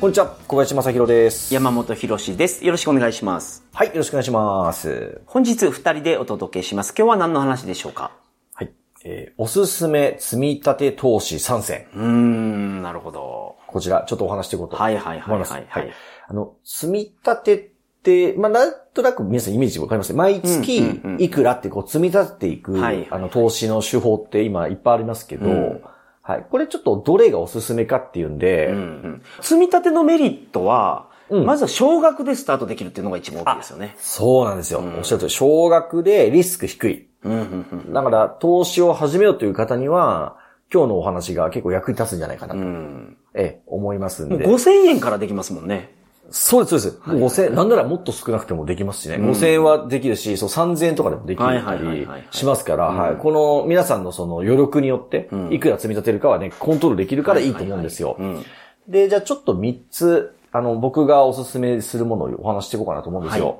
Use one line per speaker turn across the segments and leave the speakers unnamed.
こんにちは、小林正宏です。
山本博史です。よろしくお願いします。
はい、よろしくお願いします。
本日二人でお届けします。今日は何の話でしょうか？
はい。えー、おすすめ積み立て投資3選。
うーん、なるほど。
こちら、ちょっとお話していこうと
はいはいはい
思います。
はいはい。
あの、積み立てって、まあ、なんとなく皆さんイメージわかります？ね。毎月いくらってこう積み立てていく、
はいはいはい
あの、投資の手法って今いっぱいありますけど、
うん
はい。これちょっとどれがおすすめかっていうんで、
うんうん積み立てのメリットは、
うん
まずは少額でスタートできるっていうのが一番大きいですよね。
そうなんですよ。
うん
おっしゃるとおり、少額でリスク低い。
うんうんうん
だから、投資を始めようという方には、今日のお話が結構役に立つんじゃないかなと、
うん。
ええ、思いますん
もう
で。
5000円からできますもんね。
そうです、そうです。もう5000、なんならもっと少なくてもできますしね。
うん。
5000円はできるし、そう3000円とかでもでき
はい
たり
はいはいはい
しますから、
うん。
はい。この皆さんのその余力によって
う、ん。
いくら積み立てるかはね、コントロールできるからいいと思うんですよ。
はい。はいはい
で、じゃあちょっと3つ、あの、僕がおすすめするものをお話していこうかなと思うんですよ。
はい。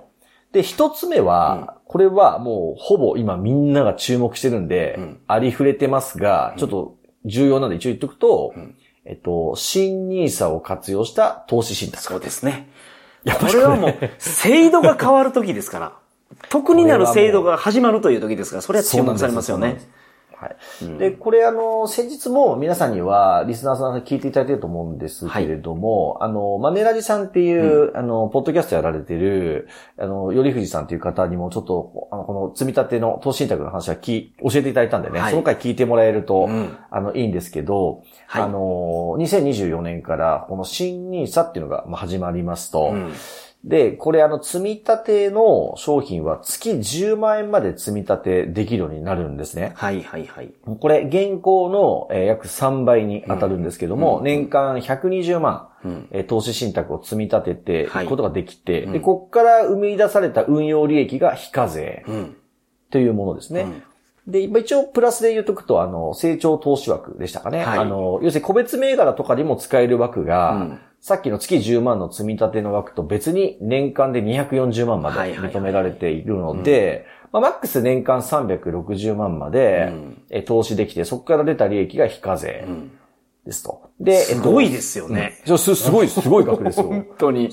で、一つ目は、これはもうほぼ今みんなが注目してるんで、
うん。
ありふれてますが、ちょっと重要なんで一応言っとくと、
うん
えっと、新ニーサを活用した投資信託。
そうですね。
やっぱり
これはもう、制度が変わる時ですから。得になる制度が始まるという時ですから、それは注目されますよね。
はい。
うん。
で、これあの、先日も皆さんには、リスナーさんが聞いていただいてると思うんですけれども、あの、マネラジさんっていう、あの、ポッドキャストやられてる、あの、よりふじさんっていう方にもちょっと、あの、この積み立ての投資信託の話はき教えていただいたんでね、
はい。
その回聞いてもらえると、
うん。
あの、いいんですけど、
はい。
あの、2024年から、この新ニーサっていうのがまあ始まりますと、
うん
で、これあの、積み立ての商品は月10万円まで積み立てできるようになるんですね。
はいはいはい。
これ、現行の、えー約3倍に当たるんですけども、
うん
年間120万、
うん
えー投資信託を積み立ててい
はい
くことができて、
うん
で、こっから生み出された運用利益が非課税
うん。
というものですね。で、今一応プラスで言うとくと、あの、成長投資枠でしたかね。
はい
あの、要するに個別銘柄とかにも使える枠が、
うん
さっきの月10万の積み立ての枠と別に年間で240万まで認められているので、まあ、マックス年間360万まで、
うん
え投資できて、そこから出た利益が非課税
うん
ですと。で、
すごいですよね。
うんすすごい、すごい額ですよ。
本当に。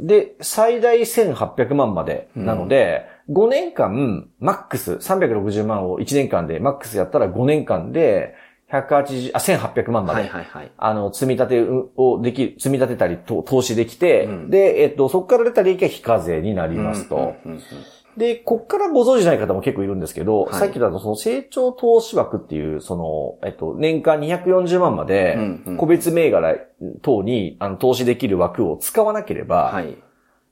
で、最大1800万までなので、5年間、マックス、360万を1年間で、マックスやったら5年間で、180、あ、1800万まで、
はいはいはい。
あの、積み立てをでき、積み立てたり、と投資できて、
うん。
で、えっと、そこから出た利益は非課税になりますと。で、こっからご存知ない方も結構いるんですけど、
はい。
さっきだとその成長投資枠っていう、その、えっと、年間240万まで個別銘柄等に、あの、投資できる枠を使わなければ、
はい。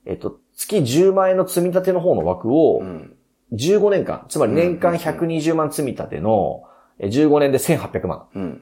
えっと、月10万円の積み立ての方の枠を
う、ん。
15年間、つまり年間120万積み立ての、え15年で1800万。
うん。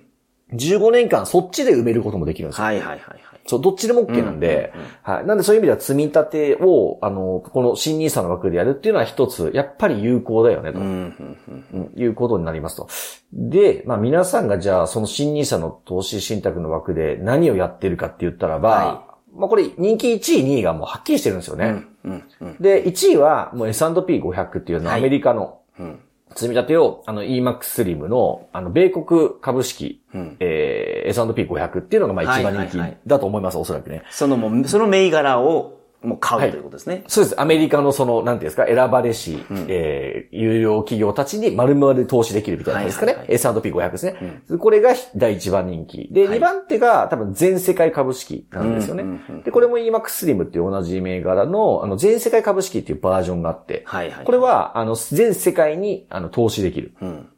15年間そっちで埋めることもできるんですよ。
はいはいはいはい。
そう、どっちでも OK なんで、
うんうん
はい。なんでそういう意味では積み立てを、あの、この新ニーサの枠でやるっていうのは一つ、やっぱり有効だよね、と、
うんうんうん
うんいうことになりますと。で、まあ皆さんがじゃあその新ニーサの投資信託の枠で何をやってるかって言ったらば、
は
まあこれ人気1位、2位がもうはっきりしてるんですよね。
うんうん
で、1位はもう S&P500 っていうのは
はい
アメリカの
うん
積み立てを、あの EMAX スリムの、あの、米国株式、
うん
えー、S&P500 っていうのがまあ一番人気
はいはいはい
だと思います、おそらくね。
そのもう、その銘柄をもう買
はい
うということですね。
そうです。アメリカのその、なんていうんですか、選ばれし、えー、有料企業たちに丸々投資できるみたいな感じですかね。
はいはいはい
S&P500 ですね。これが第一番人気。で、
はい
二番手が多分全世界株式なんですよね。
うんうんうん
で、これも EMAX スリムっていう同じ銘柄の、あの、全世界株式っていうバージョンがあって、
はいはい。
これ、は、あの、全世界に、あの、投資できる。
うん。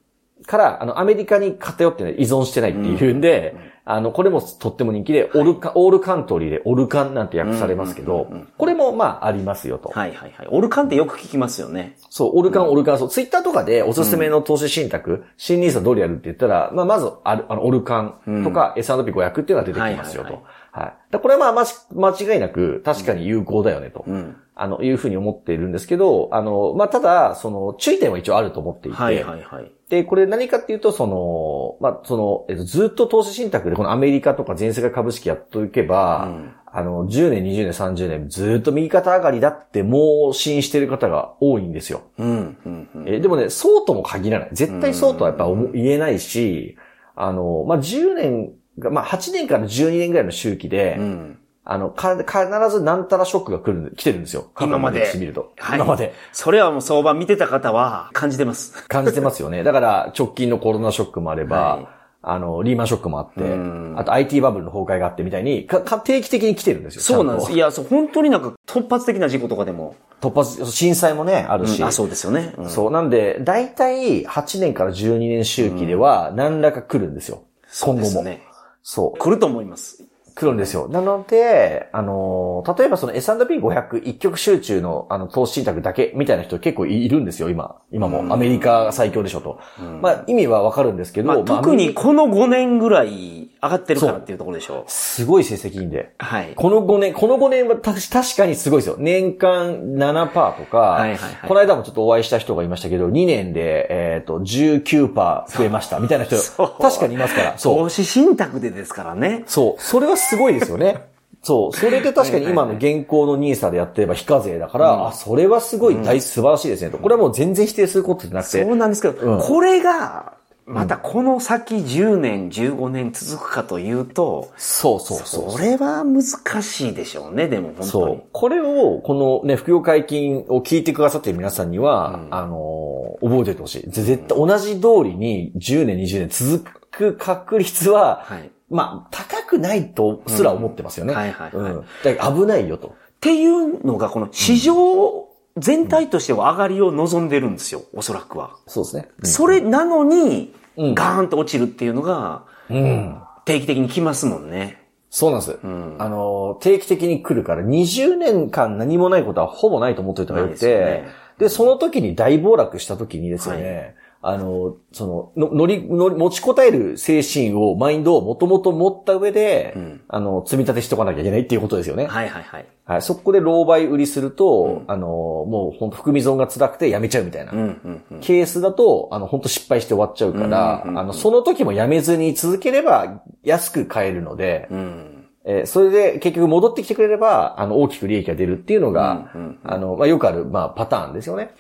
から、あの、アメリカに偏ってない依存してないっていうんで、あの、これもとっても人気で、オルカ、オールカントリーでオルカンなんて訳されますけど、これもまあありますよと。
はいはいはい。オルカンってよく聞きますよね。
そう、オルカン、オルカン、そう、ツイッターとかでおすすめの投資信託、新ニーサどれやるって言ったら、まあ、まず、ある、あの、オルカンとか S&P500 っていうのが出てきますよと。
はい。
だこれはまあ、ま間違いなく、確かに有効だよね、と。
うん。
あの、いうふうに思っているんですけど、あの、まあ、ただ、その、注意点は一応あると思っていて、
はいはいはい。
で、これ何かっていうと、その、まあ、その、えっと、ずっと投資信託でこのアメリカとか全世界株式やっておけば、
うん
あの、10年、20年、30年、ずっと右肩上がりだってもう信してる方が多いんですよ。
うん。うん。うん。
えーでもね、そうとも限らない。絶対そうとはやっぱ思言えないし、あの、まあ、10年が、まあ、8年から12年ぐらいの周期で、
うん。
あの、か、必ず何たらショックが来るんで、来てるんですよ。
今まで。はい
今まで。
それはもう相場見てた方は感じてます。
感じてますよね。だから、直近のコロナショックもあれば、
はい
あの、リーマンショックもあって
うん、
あと IT バブルの崩壊があってみたいに、か、か定期的に来てるんですよ。
そうなんです。いや、そう、本当になんか突発的な事故とかでも。
と突発、震災もね、あるし。
あ、そうですよね。うん
そう。なんで、だいたい8年から12年周期では、何らか来るんですよ。今後も。
ですね。
そう。
来ると思います。
来るんですよ。なので、あのー、例えばその S&P500 一極集中のあの投資信託だけみたいな人結構いるんですよ、今。今も。アメリカが最強でしょと。まあ意味はわかるんですけど、
まあ、
まあ
特にこの5年ぐらい上がってるからっていうところでしょ
すごい成績いいんで。
う。はい。
この5年、この5年はた確かにすごいですよ。年間7%とか、
はいはいはい
この間もちょっとお会いした人がいましたけど、2年で、えっ、と、19%増えました、みたいな人、確かにいますから。そう。
投資信託でですからね。
そう。それはすごいですよね。そう。それで確かに今の現行のニーサでやってれば非課税だから、あ、それはすごい大、素晴らしいですねと。これはもう全然否定することじゃなくて
そ、うなんですけど、
うん
これが、またこの先10年、15年続くかというと、
そうそうそう。
それは難しいでしょうね、でも本当に
そう。。これを、このね、副業解禁を聞いてくださっている皆さんには、あのー、覚えておいてほしい。ぜ絶対同じ通りに10年、20年続く確率は、
はい。
まあ、高くないとすら思ってますよね。
うんはいはいはい
うん。だから危ないよと。
っていうのが、この市場全体としては上がりを望んでるんですよ、おそらくは。
そうですね。
それなのに、
うん
ガーンと落ちるっていうのが、
うん。
定期的に来ますもんね。
そうなんです。
ん
あの、定期的に来るから20年間何もないことはほぼないと思っておいた方がよくて、
で
その時に大暴落した時にですよね、あの、その、の乗り、乗り、持ちこたえる精神を、マインドをもともと持った上で、
ん
あの、積み立てしとかなきゃいけないっていうことですよね。
はいはいはい。
はい。そこで狼狽売りすると、あの、もう本当含み損が辛くてやめちゃうみたいな。
うんうんうん。
ケースだと、あの、本当失敗して終わっちゃうから、
うんうんうん
あの、その時もやめずに続ければ安く買えるので、
うん。
えーそれで結局戻ってきてくれれば、あの、大きく利益が出るっていうのが、
うんうん
あの、まあ、よくある、まあ、パターンですよね。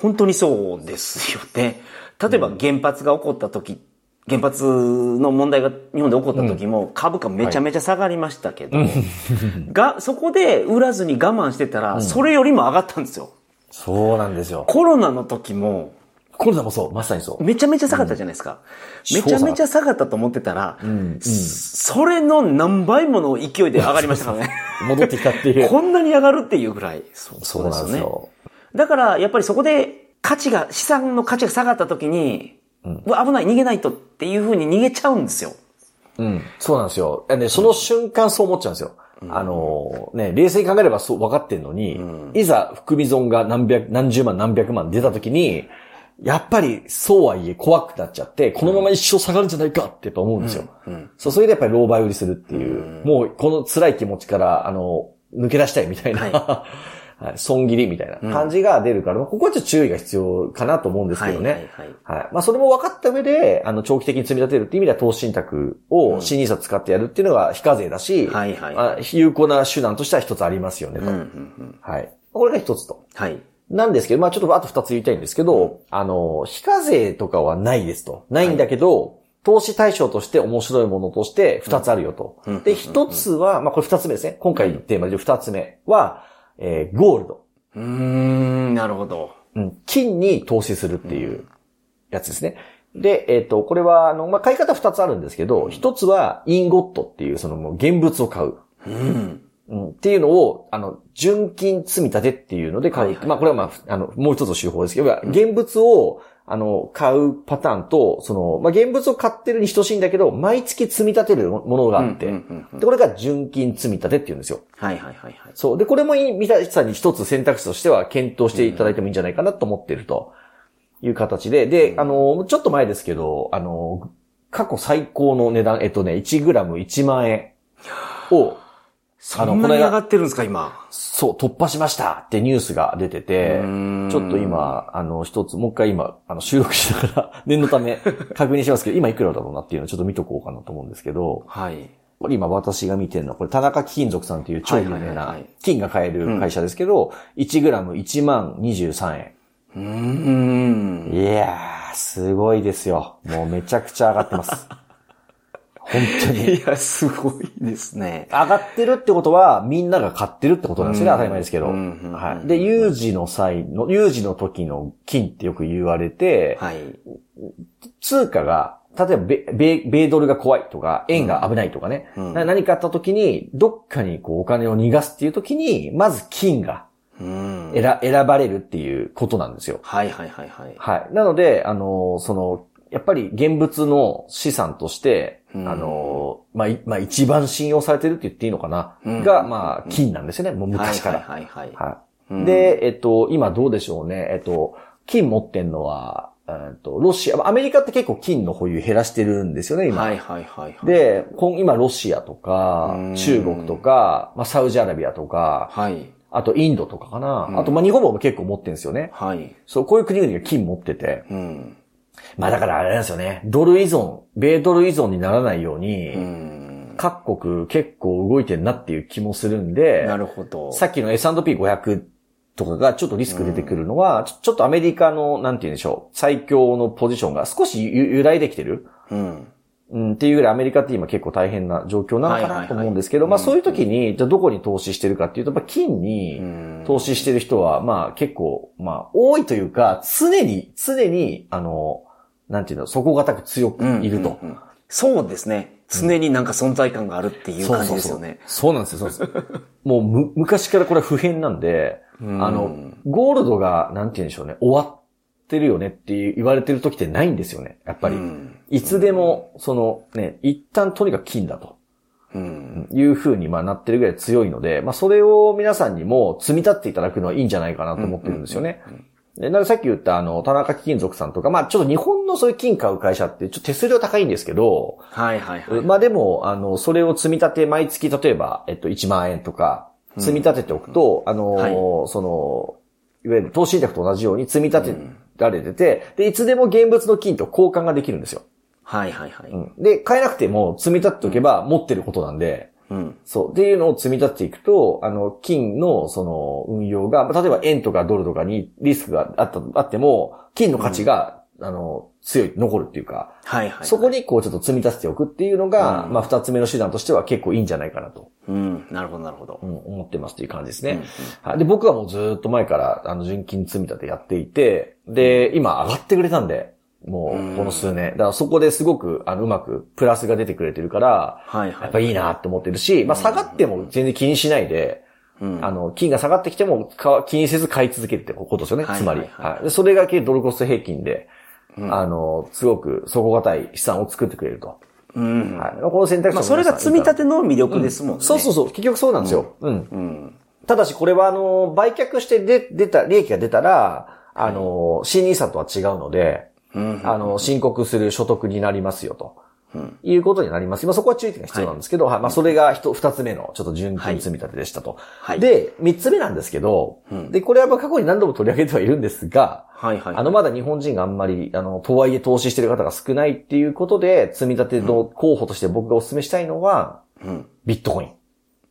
本当にそうですよね。例えば原発が起こった時、原発の問題が日本で起こった時も株価めちゃめちゃ下がりましたけど、が、そこで売らずに我慢してたら、それよりも上がったんですよ。
そうなんですよ。
コロナの時も、
コロナもそう、まさにそう。
めちゃめちゃ下がったじゃないですか。めちゃめちゃ下がったと思ってたら、
ん
それの何倍もの勢いで上がりましたからね。
戻ってきたっていう。
こんなに上がるっていうぐらい。そう
そうなんですよ。
だから、やっぱりそこで価値が、資産の価値が下がった時に、うわ危ない、逃げないとっていう風に逃げちゃうんですよ。
うん。そうなんですよ。でその瞬間そう思っちゃうんですよ。あの、ね、冷静に考えればそう分かってんのに、いざ含み損が何百、何十万何百万出た時に、やっぱりそうはいえ怖くなっちゃって、このまま一生下がるんじゃないかってやっぱ思うんですよ。そう、それでやっぱり狼狽売りするっていう、もうこの辛い気持ちから、あの、抜け出したいみたいな、
は
はい、損切りみたいな感じが出るから、ここはちょっと注意が必要かなと思うんですけどね。
はいはい
はい。まあ、それも分かった上で、あの、長期的に積み立てるっていう意味では、投資信託を新ニーサ使ってやるっていうのが非課税だし、
はいはい
まあ有効な手段としては一つありますよね、と。
うんうんうん
はい。これが一つと。
はい。
なんですけど、まあちょっとあと二つ言いたいんですけど、あの、非課税とかはないですと。ないんだけど、投資対象として面白いものとして二つあるよと。
うん
で、一つは、まあこれ二つ目ですね。今回のテーマで二つ目は、えーゴールド。
うーん、なるほど。
うん、金に投資するっていうやつですね。で、えっ、と、これは、あの、まあ、買い方二つあるんですけど、一つは、インゴットっていう、そのもう現物を買う。
うん。
うん、っていうのを、あの、純金積み立てっていうので買う。
はいはい
まあ、これはまあ、あの、もう一つの手法ですけど、現物を、あの、買うパターンと、その、まあ、現物を買ってるに等しいんだけど、毎月積み立てるものがあって、で、これが純金積み立てっていうんですよ。
はいはいはいはい。
そう。で、これも皆さんに一つ選択肢としては検討していただいてもいいんじゃないかなと思っているという形で、で、あの、ちょっと前ですけど、あの、過去最高の値段、えっとね、1グラム1万円。を、
そんなに上がってるんですか、今。
そう、突破しましたってニュースが出てて、ちょっと今、あの、一つ、もう一回今、あの、収録しながら、念のため確認しますけど、今いくらだろうなっていうのをちょっと見とこうかなと思うんですけど、
はい。
これ今私が見てるのは、これ田中貴金属さんっていう超有名な金が買える会社ですけど、1グラム1万23円。
うーん。
いやー、すごいですよ。もうめちゃくちゃ上がってます。本当に。
いや、すごいですね。
上がってるってことは、みんなが買ってるってことなんですよね、当たり前ですけど。で、有事の際の、有事の時の金ってよく言われて、
はい。
通貨が、例えば米、米米ドルが怖いとか、円が危ないとかね、
うん
な何かあった時に、どっかにこうお金を逃がすっていう時に、まず金が
うん。
選選ばれるっていうことなんですよ。
はいはいはいはい。
はい。なので、あの、その、やっぱり現物の資産として、
うん
あの、まあ、いまあ、一番信用されてるって言っていいのかな、
うん
が、まあ、金なんですよね。もう昔から。
はいはいはい
はい。で、えっと、今どうでしょうね。えっと、金持ってんのは、えっと、ロシア、アメリカって結構金の保有減らしてるんですよね、今。
はいはいはいはい。、
で、今ロシアとか
うん、
中国とか、まあ、サウジアラビアとか、
はい。
あとインドとかかな。
うん
あと、まあ、日本も結構持ってるんですよね。
はい。
そう、こういう国々が金持ってて。
うん。
まあだからあれなんですよね。ドル依存、米ドル依存にならないように、
うん。
各国結構動いてんなっていう気もするんで、
なるほど。
さっきの S&P500 とかがちょっとリスク出てくるのは、ちょちょっとアメリカの、なんて言うんでしょう、最強のポジションが少しゆ揺らいできてる。
うん。
うん、っていうぐらいアメリカって今結構大変な状況なのかないと思うんですけど、
うん
まあそういう時に、じゃあどこに投資してるかっていうと、やっぱ金
う
に
ん
投資してる人は、まあ結構、まあ多いというか、常に、常に、あの、なんていうの、底堅く強くいると。
うんうんうんそうですね。常になんか存在感があるっていう感じですよね。
そうなんですよ、そうです。もうむ、昔からこれは普遍なんで、
うん
あの、ゴールドが、なんて言うんでしょうね、終わってるよねって言われてる時ってないんですよね、やっぱり。
うん
いつでも、そのね、一旦とにかく金だと。
うん。
いう風にまあなってるぐらい強いので、まあそれを皆さんにも積み立っていただくのはいいんじゃないかなと思ってるんですよね。で、なのでさっき言ったあの、田中貴金属さんとか、まあちょっと日本のそういう金買う会社ってちょっと手数料高いんですけど、
はいはいはい。
まあでも、あの、それを積み立て、毎月、例えば、えっと、1万円とか、積み立てておくと、あの、
はい
その、いわゆる投資信託と同じように積み立てられてて、で、いつでも現物の金と交換ができるんですよ。
はいはいはい。
うん。で、買えなくても積み立てておけば持ってることなんで、
うん。
そう。っていうのを積み立てていくと、あの、金のその運用が、まあ例えば円とかドルとかにリスクがあった、あっても、金の価値が、あの、強い、残るっていうか、
はいはい。
そこにこうちょっと積み立てておくっていうのが、
うん
まあ二つ目の手段としては結構いいんじゃないかなと、
うん。なるほどなるほど
う。ん思ってますという感じですね。はい。で、僕はもうずーっと前から、あの、純金積み立てやっていて、で、今上がってくれたんで、もう、この数年。だからそこですごく、あの、うまくプラスが出てくれてるから、
はいはい。
やっぱいいなって思ってるし、まあ下がっても全然気にしないで、
うん
あの、金が下がってきてもか気にせず買い続けるってことですよね。
はい
つまり。
はいはい
はいでそれがドルコスト平均で、
うん
あの、すごく底堅い資産を作ってくれると。
うん。
はい。この選択肢
まあそれが積み立ての魅力ですもんね。
そうそうそう。結局そうなんですよ。うん。
うん。
ただし、これは、あの、売却して出、出た、利益が出たら、あの、新ニーサとは違うので、
うん。
あの、申告する所得になりますよと。
うん
いうことになります。まあ、そこは注意点が必要なんですけど、はい。まあ、それが一二つ目の、ちょっと純金積み立てでしたと。
はい
で、三つ目なんですけど、
うん
で、これはまあ過去に何度も取り上げてはいるんですが、
はいはい。
あの、まだ日本人があんまり、あの、とはいえ投資してる方が少ないっていうことで、積み立ての候補として僕がお勧めしたいのは、
うん。
ビットコイン。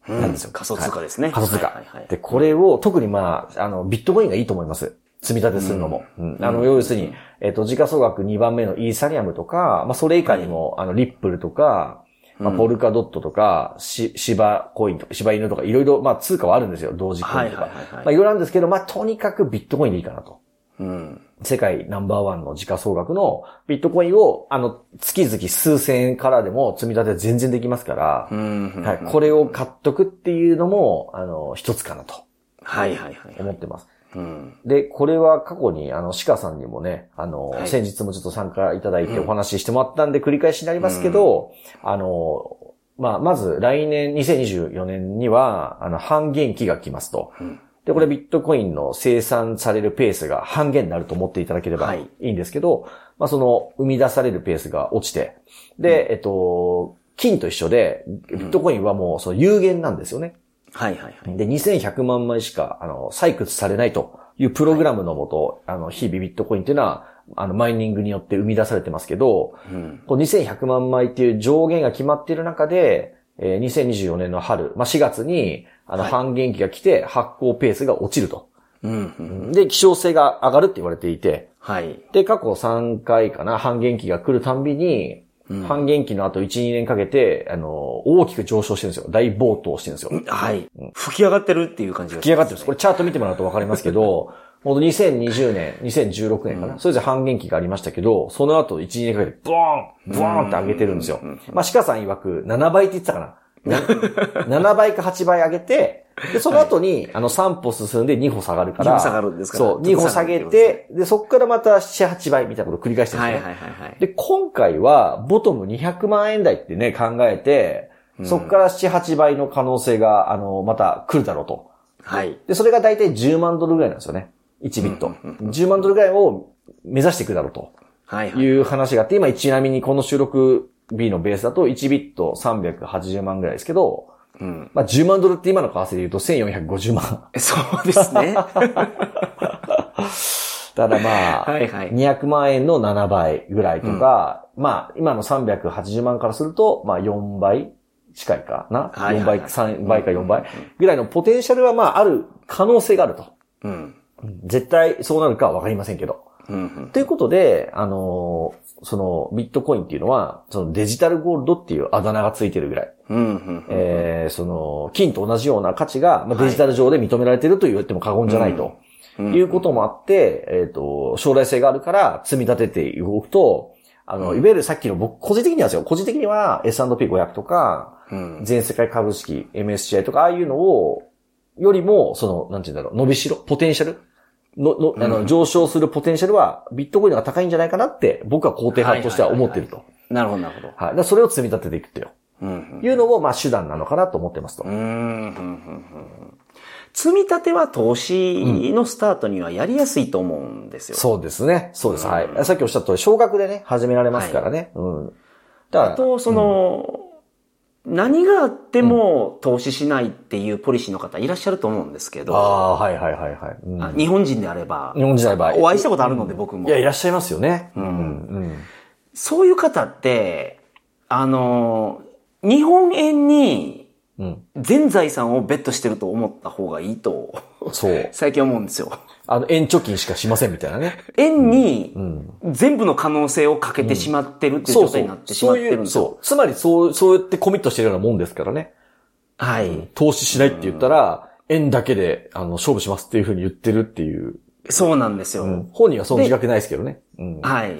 うん
なんですよ
仮想通貨ですね。
仮想通貨。
はいはいはい
で、これを、特にまあ、あの、ビットコインがいいと思います。積み立てするのも。うんあの、要するに、えっ、と、時価総額2番目のイーサリアムとか、まあ、それ以下にも、あの、リップルとか、まあ、
うん
ポルカドットとか、し、芝コインとか、芝犬とか、いろいろ、まあ、通貨はあるんですよ。同時コインとか。
はいはいはいはい
まあ、いろいろあるんですけど、まあ、とにかくビットコインでいいかなと。
うん。
世界ナンバーワンの時価総額のビットコインを、あの、月々数千円からでも積み立て全然できますから、
うん。
はい、これを買っとくっていうのも、あの、一つかなと
はいはいはい。
思ってます。
うん。
で、これは過去に、あの、鹿さんにもね、あの、
はい。
先日もちょっと参加いただいてお話ししてもらったんで繰り返しになりますけど、あの、まあ、まず来年、2024年には、あの、半減期が来ますと。
うん。
で、これビットコインの生産されるペースが半減になると思っていただければ
はい。
いいんですけど、まあ、その、生み出されるペースが落ちて、で、えっと、金と一緒で、ビットコインはもうその有限なんですよね。
はいはいはい。
で、2100万枚しか、あの、採掘されないというプログラムのもと、あの、日々ビットコインっていうのは、あの、マイニングによって生み出されてますけど、
うん。
こう2100万枚っていう上限が決まっている中で、えー2024年の春、まあ、4月に、あの、
はい
半減期が来て発行ペースが落ちると。
うんうん。
で、希少性が上がるって言われていて、
はい。
で、過去3回かな、半減期が来るたんびに、半減期の後1、2年かけて、あの、大きく上昇してるんですよ。大暴騰してるんですよ。
はい。吹き上がってるっていう感じが
吹き上がってるんです。これチャート見てもらうとわかりますけど、ほんと2020年、2016年かな、それぞれ半減期がありましたけど、その後1、2年かけて、ボーンボーンって上げてるんですよ。まあ、鹿さん曰く7倍って言ってたかな。な7倍か8倍上げて、で、その後に、あの、3歩進んで2歩下がるから。
2歩下がるんですから
そう、2歩下げて、で、そこからまた7、8倍みたいなことを繰り返してるんですね。
はいはいはいはい。
で、今回は、ボトム200万円台ってね、考えて、そこから7、8倍の可能性が、あの、また来るだろうと。
はい。
で、それが大体10万ドルぐらいなんですよね。1ビット。10万ドルぐらいを目指していくだろうと
はいはい。
いう話があって、今ちなみにこの収録日のベースだと1ビット380万ぐらいですけど、
うん。
まあ10万ドルって今の為替で言うと1450万。
そうですね。
ただまあ、
はいはい
200万円の7倍ぐらいとか、まあ今の380万からすると、まあ4倍近いかな。4倍、
はいはいはい
3倍か4倍ぐらいのポテンシャルはまあある可能性があると。
うん。
絶対そうなるかはわかりませんけど。
うんうん。
ということで、あのーそのビットコインっていうのは、そのデジタルゴールドっていうあだ名がついてるぐらい。えーその、金と同じような価値が、まあ、デジタル上で認められていると言っても過言じゃないと。いうこともあって、えっ、と、将来性があるから積み立てて動くと、あの、いわゆるさっきの僕、個人的にはですよ、個人的には S&P500 とか、
うん。
全世界株式、MSCI とか、ああいうのを、よりも、その、なんて言うんだろう、伸びしろ、ポテンシャルの、の、あの、上昇するポテンシャルは、ビットコインが高いんじゃないかなって、僕は肯定派としては思ってると。
なるほどなるほど。
はい。だそれを積み立てていくってよ。
うん
いうのも、まあ、手段なのかなと思ってますと。
うん。うんうんうん積み立ては投資のスタートにはやりやすいと思うんですよ。
そうですね。そうです。はい。さっきおっしゃった通り、少額でね、始められますからね。うん。だから、
あと、その、何があっても投資しないっていうポリシーの方いらっしゃると思うんですけど、
ああー、はいはいはいはい。うん
あ日本人であれば、
日本時代場合。
お会いしたことあるので僕も
いや、いらっしゃいますよね。うん。うん。
そういう方って、あの、日本円に
うん。
全財産をベットしてると思った方がいいと、
そう。
最近思うんですよ。
あの、円貯金しかしませんみたいなね。
円に
ん
全部の可能性をかけてしまってるっていう
そうそう
状態になって。しまってるんですよ。
そう。つまり、そう、そうやってコミットしてるようなもんですからね。
はい。
投資しないって言ったら、円だけで、あの、勝負しますっていうふうに言ってるっていう。
そうなんですよ。
うん本人はその自覚ないですけどね。うん。
はい。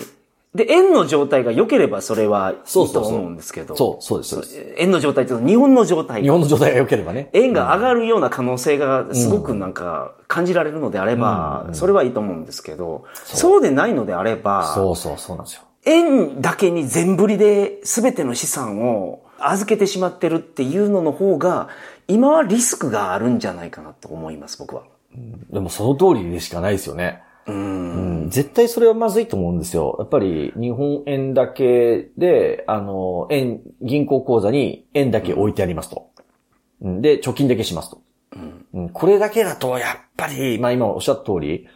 で、円の状態が良ければそれはいいと思うんですけど。
そう、そうそうです。
円の状態っていうのは日本の状態
日。本の状態が良ければね。
円が上がるような可能性がすごくなんか感じられるのであれば、それはいいと思うんですけど、そうでないのであれば、
そうそう、そうなんですよ。
円だけに全振りで全ての資産を預けてしまってるっていうのの方が、今はリスクがあるんじゃないかなと思います、僕は。
でもその通りでしかないですよね。うん、絶対それはまずいと思うんですよ。やっぱり日本円だけで、あの、円、銀行口座に円だけ置いてありますと。うん、で、貯金だけしますと。うん、これだけだと、やっぱり、まあ今おっしゃった通り、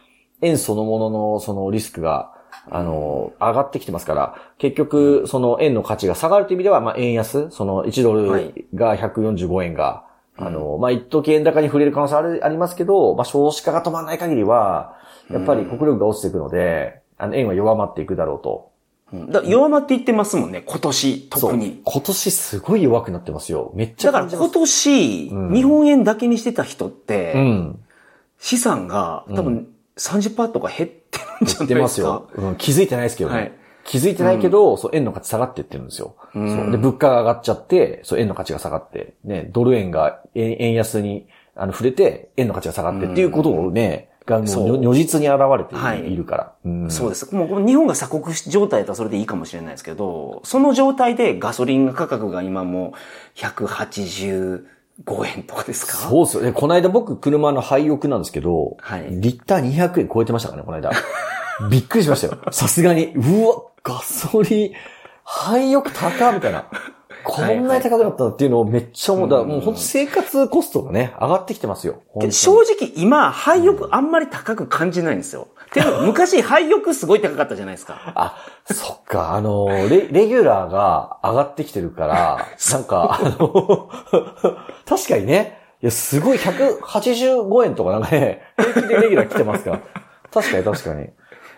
円そのもののそのリスクが、あの、上がってきてますから、結局、その円の価値が下がるという意味では、まあ円安、その1ドルが145円が、あの、まあ一時円高に触れる可能性あるありますけど、まあ少子化が止まらない限りは、やっぱり国力が落ちていくので、あの円は弱まっていくだろうと。
だ弱まっていってますもんね、今年、特に。
今年すごい弱くなってますよ。めっちゃ
だから今年、日本円だけにしてた人って、
うん。
資産が多分30%とか減ってるんじゃ
言って
ないですか。
ますよ。うん、気づいてないですけどね。
はい
気づいてないけど、そう、円の価値下がっていってるんですよ。そうで、物価が上がっちゃって、そう、円の価値が下がって、ね、ドル円が円円安に、あの、触れて、円の価値が下がってっていうことをね、がもう如実に現れて
はい
いるから。うん
そうです。もう日本が鎖国状態だったらそれでいいかもしれないですけど、その状態でガソリン価格が今もう185円とかですか？
そうですよね。この間僕、車の廃屋なんですけど、
はい
リッター200円超えてましたからね、この間。びっくりしましたよ。さすがに。うわ、ガソリン、廃屋高みたいな。こんなに高くなったっていうのをめっちゃ思う。だからもう本当生活コストがね、上がってきてますよ。
正直今、廃浴あんまり高く感じないんですよ。ていうか、昔廃浴すごい高かったじゃないですか。
あ、そっか、あの、レレギュラーが上がってきてるから、なんか、あの、確かにね、いや、すごい185円とかなんかね、平気でレギュラー来てますから。確かに確かに。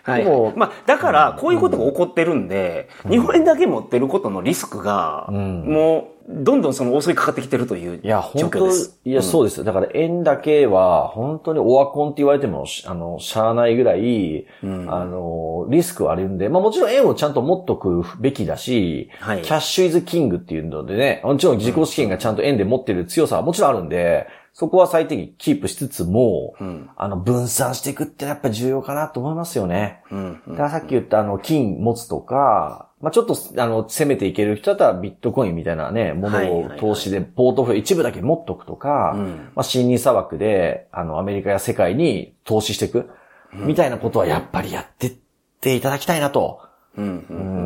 はい。
でも
まあ、だから、こういうことが起こってるんで、日本円だけ持ってることのリスクが、
ん
もう、どんどんその襲いかかってきてるという
いや、
状
本当
況です。
いや、そうですよ。だから円だけは、本当にオワコンって言われても、しあの、しゃあないぐらい、あの、リスクはあるんで、まあもちろん円をちゃんと持っとくべきだし、
はい
キャッシュイズキングっていうのでね、もちろん自己資金がちゃんと円で持ってる強さはもちろんあるんで、そこは最低限キープしつつも、
ん
あの、分散していくってやっぱ重要かなと思いますよね。
うん。
だからさっき言ったあの、金持つとか、まあちょっと、あの、攻めていける人だったらビットコインみたいなね、ものを投資で、ポートフォリオ一部だけ持っとくとか、
うん
まあ森林砂漠で、あの、アメリカや世界に投資していく、みたいなことはやっぱりやってっていただきたいなと。
うん。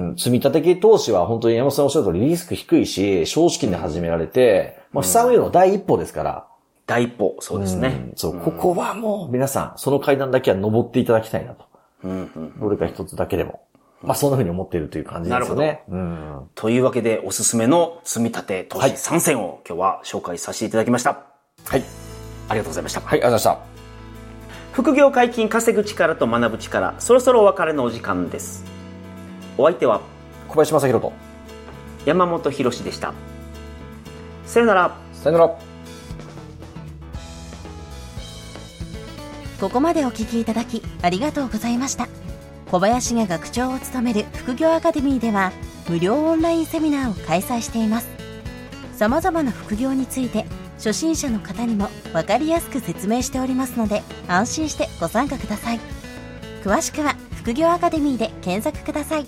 うん、積み立投資は本当に山本さんおっしゃる通りリスク低いし、少資金で始められて、まあ資産運用の第一歩ですから、
第一歩、そうですね
うん。そう、ここはもう皆さん、その階段だけは登っていただきたいなと。
うんうん。
どれか一つだけでも。まあ、そんな風に思っているという感じですよね。うん。
というわけで、おすすめの積み立て投
はい
資3選を今日は紹介させていただきました。
はい。
ありがとうございました。
はい、ありがとうございま
副業解禁稼ぐ力と学ぶ力、そろそろお別れのお時間です。お相手は
した。小林正宏と。
山本博史でした。さよなら。
さよなら。
ここまでお聞きいただきありがとうございました。小林が学長を務める副業アカデミーでは無料オンラインセミナーを開催しています。様々な副業について初心者の方にも分かりやすく説明しておりますので安心してご参加ください。詳しくは副業アカデミーで検索ください。